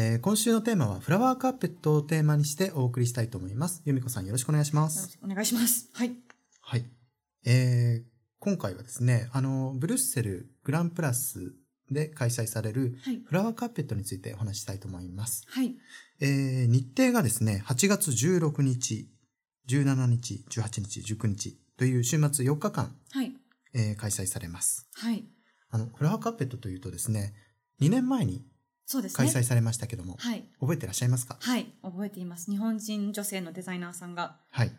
えー、今週のテーマはフラワーカーペットをテーマにしてお送りしたいと思います。由美子さんよろしくお願いします。お願いします。はい。はい。えー、今回はですね、あの、ブルッセルグランプラスで開催されるフラワーカーペットについてお話したいと思います。はい。えー、日程がですね、8月16日、17日、18日、19日という週末4日間、はい。えー、開催されます。はい。あの、フラワーカーペットというとですね、2年前にそうですね。開催されましたけども、はい。覚えてらっしゃいますか？はい、覚えています。日本人女性のデザイナーさんが、はい。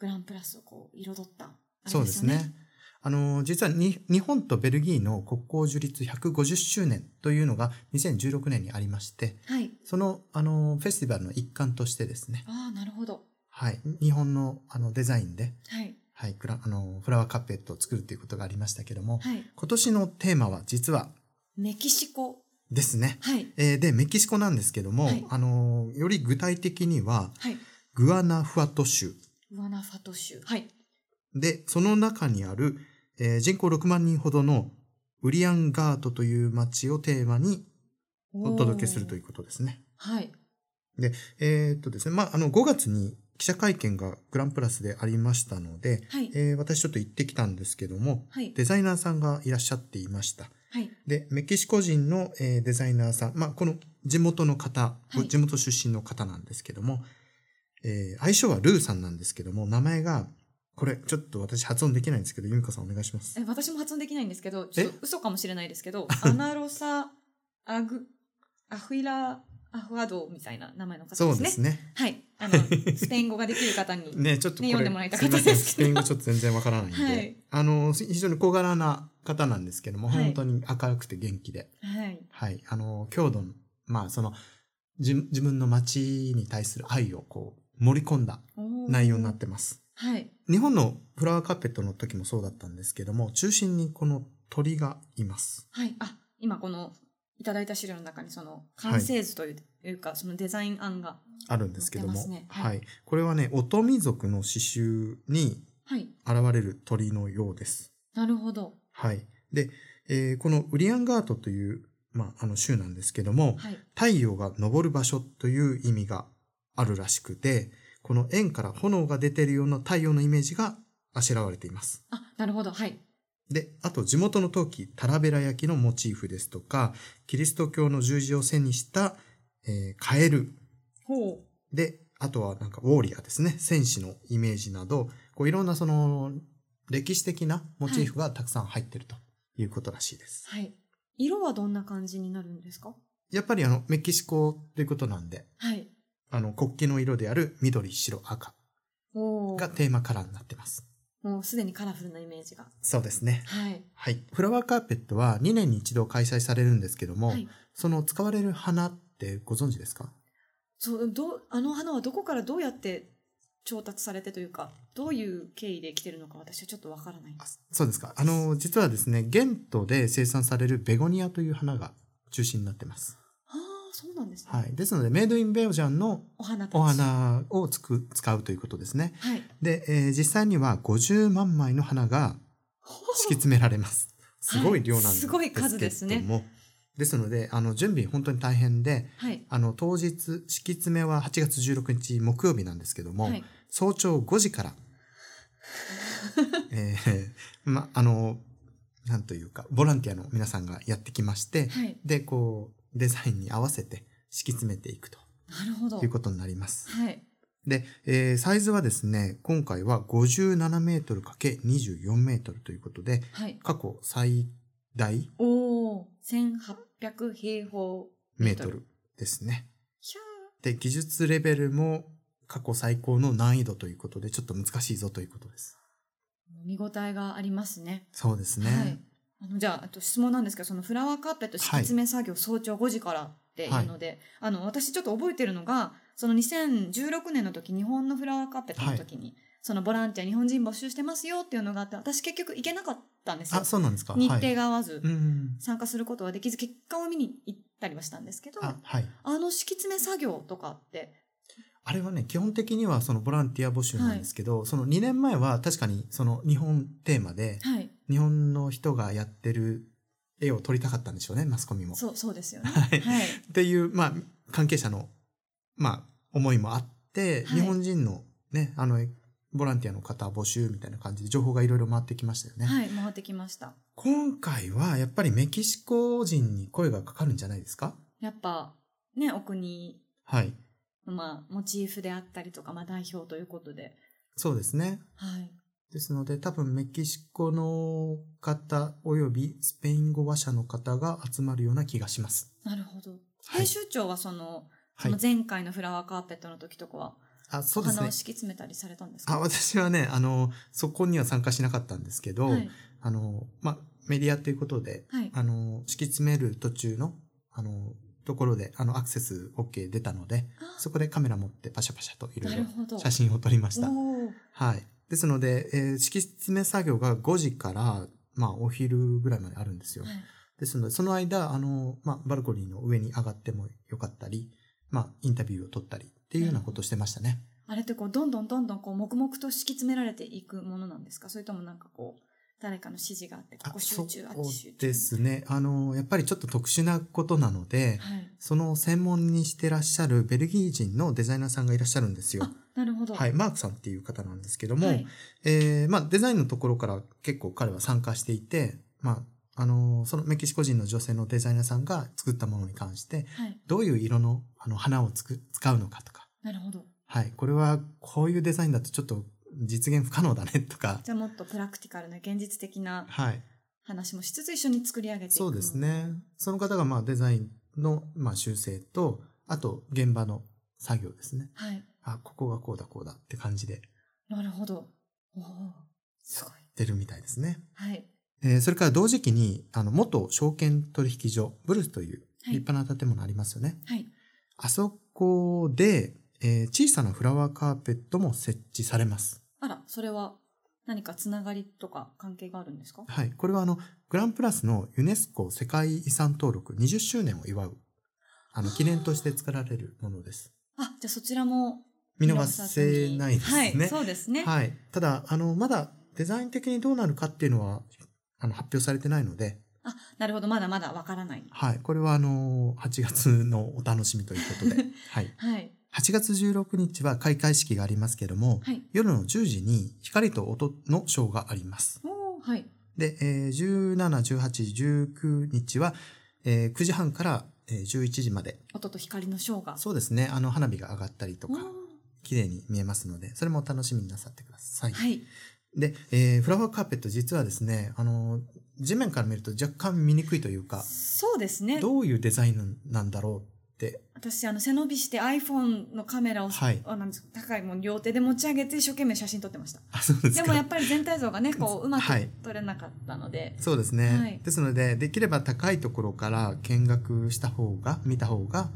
グランプラスをこう彩った、ね、そうですね。あの、実はに日本とベルギーの国交樹立150周年というのが2016年にありまして、はい。その、あの、フェスティバルの一環としてですね。ああ、なるほど。はい。日本のあのデザインで、はい。はい、あの、フラワーカーペットを作るということがありましたけども、はい。今年のテーマは実は、メキシコですね。はい。えー、で、メキシコなんですけども、はい、あの、より具体的には、はい、グアナフアト州。グアナフアト州。はい。で、その中にある、えー、人口6万人ほどのウリアンガートという町をテーマにお届けするということですね。はい。で、えー、っとですね、まあ、あの、5月に記者会見がグランプラスでありましたので、はい、えー、私ちょっと行ってきたんですけども、はい、デザイナーさんがいらっしゃっていました。はい、で、メキシコ人の、えー、デザイナーさん、まあ、この地元の方、はい、地元出身の方なんですけども、えー、相性はルーさんなんですけども、名前が、これ、ちょっと私発音できないんですけど、由美子さんお願いします。え、私も発音できないんですけど、ちょっと嘘かもしれないですけど、アナロサ、アグ、アフイラ、アフアドみたいな名前の方ですね。そうですね。はい。あの、スペイン語ができる方に、ね、ちょっと、ね、読んでもらいたかったですスペイン語ちょっと全然わからないんで、はい、あの、非常に小柄な方なんですけども、はい、本当に明るくて元気で、はい。はい。あの、郷土の、まあ、その、自分の街に対する愛をこう、盛り込んだ内容になってます。はい。日本のフラワーカーペットの時もそうだったんですけども、中心にこの鳥がいます。はい。あ、今このいただいた資料の中にその完成図というか、はい、そのデザイン案が、あるんですけども、ねはい、はい、これはね、オトミ族の刺繍に現れる鳥のようです。なるほど。はい。で、えー、このウリアンガートという、まあ、あの州なんですけども、はい、太陽が昇る場所という意味があるらしくて、この円から炎が出ているような太陽のイメージがあしらわれています。あ、なるほど。はい。で、あと地元の陶器、タラベラ焼きのモチーフですとか、キリスト教の十字を背にした、えー、カエル。ほう。で、あとはなんかウォーリアですね。戦士のイメージなど、こういろんなその歴史的なモチーフがたくさん入ってるということらしいです。はい。色はどんな感じになるんですか？やっぱりあの、メキシコということなんで、はい。あの、国旗の色である緑、白、赤がテーマカラーになってます。もうすでにカラフルなイメージが。そうですね。はい。はい。フラワーカーペットは2年に一度開催されるんですけども、はい、その使われる花ってご存知ですか？そう、ど、あの花はどこからどうやって調達されてというか、どういう経緯で来てるのか私はちょっとわからないそうですか。あの、実はですね、ゲントで生産されるベゴニアという花が中心になってます。そうなんですね。はい。ですので、メイドインベオジャンのお花お花をつく使うということですね。はい。で、えー、実際には50万枚の花が敷き詰められます。すごい量なんですけども。はい、すごい数ですね。ですので、あの、準備本当に大変で、はい、あの、当日、敷き詰めは8月16日木曜日なんですけども、はい、早朝5時から、えー、ま、あの、なんというか、ボランティアの皆さんがやってきまして、はい、で、こう、デザインに合わせて敷き詰めていくと。なるほど。いうことになります。はい。で、えー、サイズはですね、今回は57メートル ×24 メートルということで、はい、過去最大おお1800平方メートルですね。で、技術レベルも過去最高の難易度ということで、ちょっと難しいぞということです。見応えがありますね。そうですね。はいあのじゃああと質問なんですけどそのフラワーカーペット敷き詰め作業、早朝5時からってい。うので、はい、あの私ちょっと覚えてるのがその2016年の時、日本のフラワーカーペットの時に、はい、そのボランティア日本人募集してますよっていうのがあって、私結局行けなかったんですよ。あ、そうなんですか？日程が合わず、参加することはできず、結果を見に行ったりはしたんですけど、あはい、あの敷き詰め作業とかって、あれはね、基本的にはそのボランティア募集なんですけど、はい、その2年前は確かにその日本テーマで、はい、日本の人がやってる絵を撮りたかったんでしょうね、マスコミも。そう、そうですよね。はい。はい、っていう、まあ、関係者の、まあ、思いもあって、日本人のね、あの、ボランティアの方募集みたいな感じで情報がいろいろ回ってきましたよね。はい、回ってきました。今回はやっぱりメキシコ人に声がかかるんじゃないですか？やっぱ、ね、お国。はい。まあ、モチーフであったりとか、まあ、代表ということで。そうですね。はい。ですので、多分メキシコの方及びスペイン語話者の方が集まるような気がします。なるほど。編集長はその、はい、その前回のフラワーカーペットの時とかは、あ、そうですね。花を敷き詰めたりされたんですか？あ、私はね、あの、そこには参加しなかったんですけど、はい、あの、まあ、メディアということで、はい、あの、敷き詰める途中の、あの、ところで、あの、アクセス OK 出たので、そこでカメラ持ってパシャパシャといろいろ写真を撮りました。はい。ですので、えー、敷き詰め作業が5時から、まあ、お昼ぐらいまであるんですよ。はい、ですので、その間、あの、まあ、バルコニーの上に上がってもよかったり、まあ、インタビューを取ったりっていうようなことをしてましたね。あれってこう、どんどんどんどんこう、黙々と敷き詰められていくものなんですか？それともなんかこう、誰かの指示があって、ここ集中、あっち集中。ですね。あの、やっぱりちょっと特殊なことなので、はい、その専門にしてらっしゃるベルギー人のデザイナーさんがいらっしゃるんですよ。なるほど。はい、マークさんっていう方なんですけども、はい、えー、まあ、デザインのところから結構彼は参加していて、まあ、あの、そのメキシコ人の女性のデザイナーさんが作ったものに関して、はい、どういう色のあの花をつく使うのかとか。なるほど。はい。これはこういうデザインだとちょっと実現不可能だねとか。じゃあもっとプラクティカルな現実的な話もしつつ一緒に作り上げていく、そうですね。その方がまあデザインのまあ修正と、あと現場の作業ですね。はい。あ、ここがこうだこうだって感じで。なるほど。おすごい。出るみたいですね。はい。えー、それから同時期に、あの、元証券取引所、ブルスという立派な建物ありますよね。はい。あそこで、えー、小さなフラワーカーペットも設置されます。あら、それは何かつながりとか関係があるんですか？はい。これはあの、グランプラスのユネスコ世界遺産登録20周年を祝う、あの、記念として作られるものです。あ、じゃあそちらも見逃せないですね。はい、そうですね。はい。ただ、あの、まだデザイン的にどうなるかっていうのは、あの、発表されてないので。あ、なるほど。まだまだわからない。はい。これはあの、8月のお楽しみということで。はい。はい。8月16日は開会式がありますけども、はい、夜の10時に光と音のショーがあります。はい、で、えー、17、18、19日は、えー、9時半から、えー、11時まで。音と光のショーが。そうですね。あの、花火が上がったりとか、綺麗に見えますので、それもお楽しみになさってください。はい。で、えー、フラワーカーペット実はですね、あの、地面から見ると若干見にくいというか、そうですね。どういうデザインなんだろうって。私あの背伸びして iPhone のカメラを、はい、あなんです高いもん両手で持ち上げて一生懸命写真撮ってました。あそうですでもやっぱり全体像がねこう うまく撮れなかったので、はい、そうですね、はい、ですのでできれば高いところから見学した方が見た方が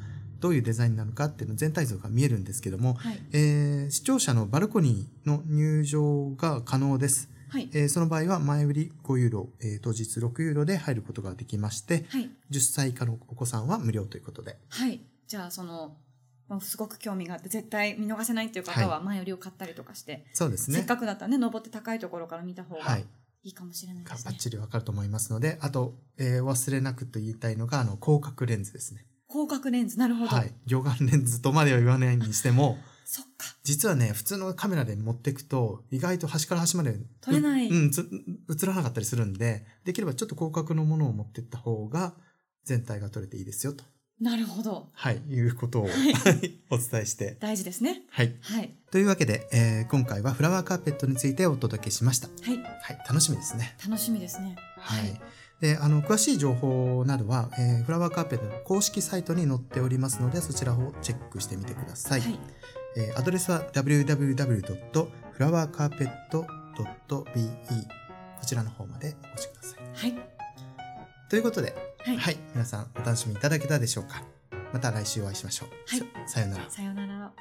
どういうデザインなのかっていうの全体像が見えるんですけども、はい、えー、視聴者のバルコニーの入場が可能ですはい、えー、その場合は前売り5ユーロ、えー、当日6ユーロで入ることができまして、はい、10歳以下のお子さんは無料ということで。はい。じゃあ、その、すごく興味があって絶対見逃せないっていう方は前売りを買ったりとかして、はい、そうですね。せっかくだったらね、登って高いところから見た方がいいかもしれないですね。バッチリわかると思いますので、あと、えー、忘れなくと言いたいのが、あの、広角レンズですね。広角レンズ、なるほど。はい。魚眼レンズとまでは言わないにしても、そっか。実はね、普通のカメラで持っていくと、意外と端から端まで。撮れない。うん、映らなかったりするんで、できればちょっと広角のものを持っていった方が、全体が撮れていいですよと。なるほど。はい、いうことを、はい、お伝えして。大事ですね。はい。はい。というわけで、えー、今回はフラワーカーペットについてお届けしました。はい。はい、楽しみですね。楽しみですね。はい、はいで、あの、詳しい情報などは、えー、フラワーカーペットの公式サイトに載っておりますので、そちらをチェックしてみてください。はい、えー、アドレスは www.flowercarpet.be こちらの方までお越しください。はい。ということで、はい、はい、皆さんお楽しみいただけたでしょうか？また来週お会いしましょう。はい。さようなら。さようなら。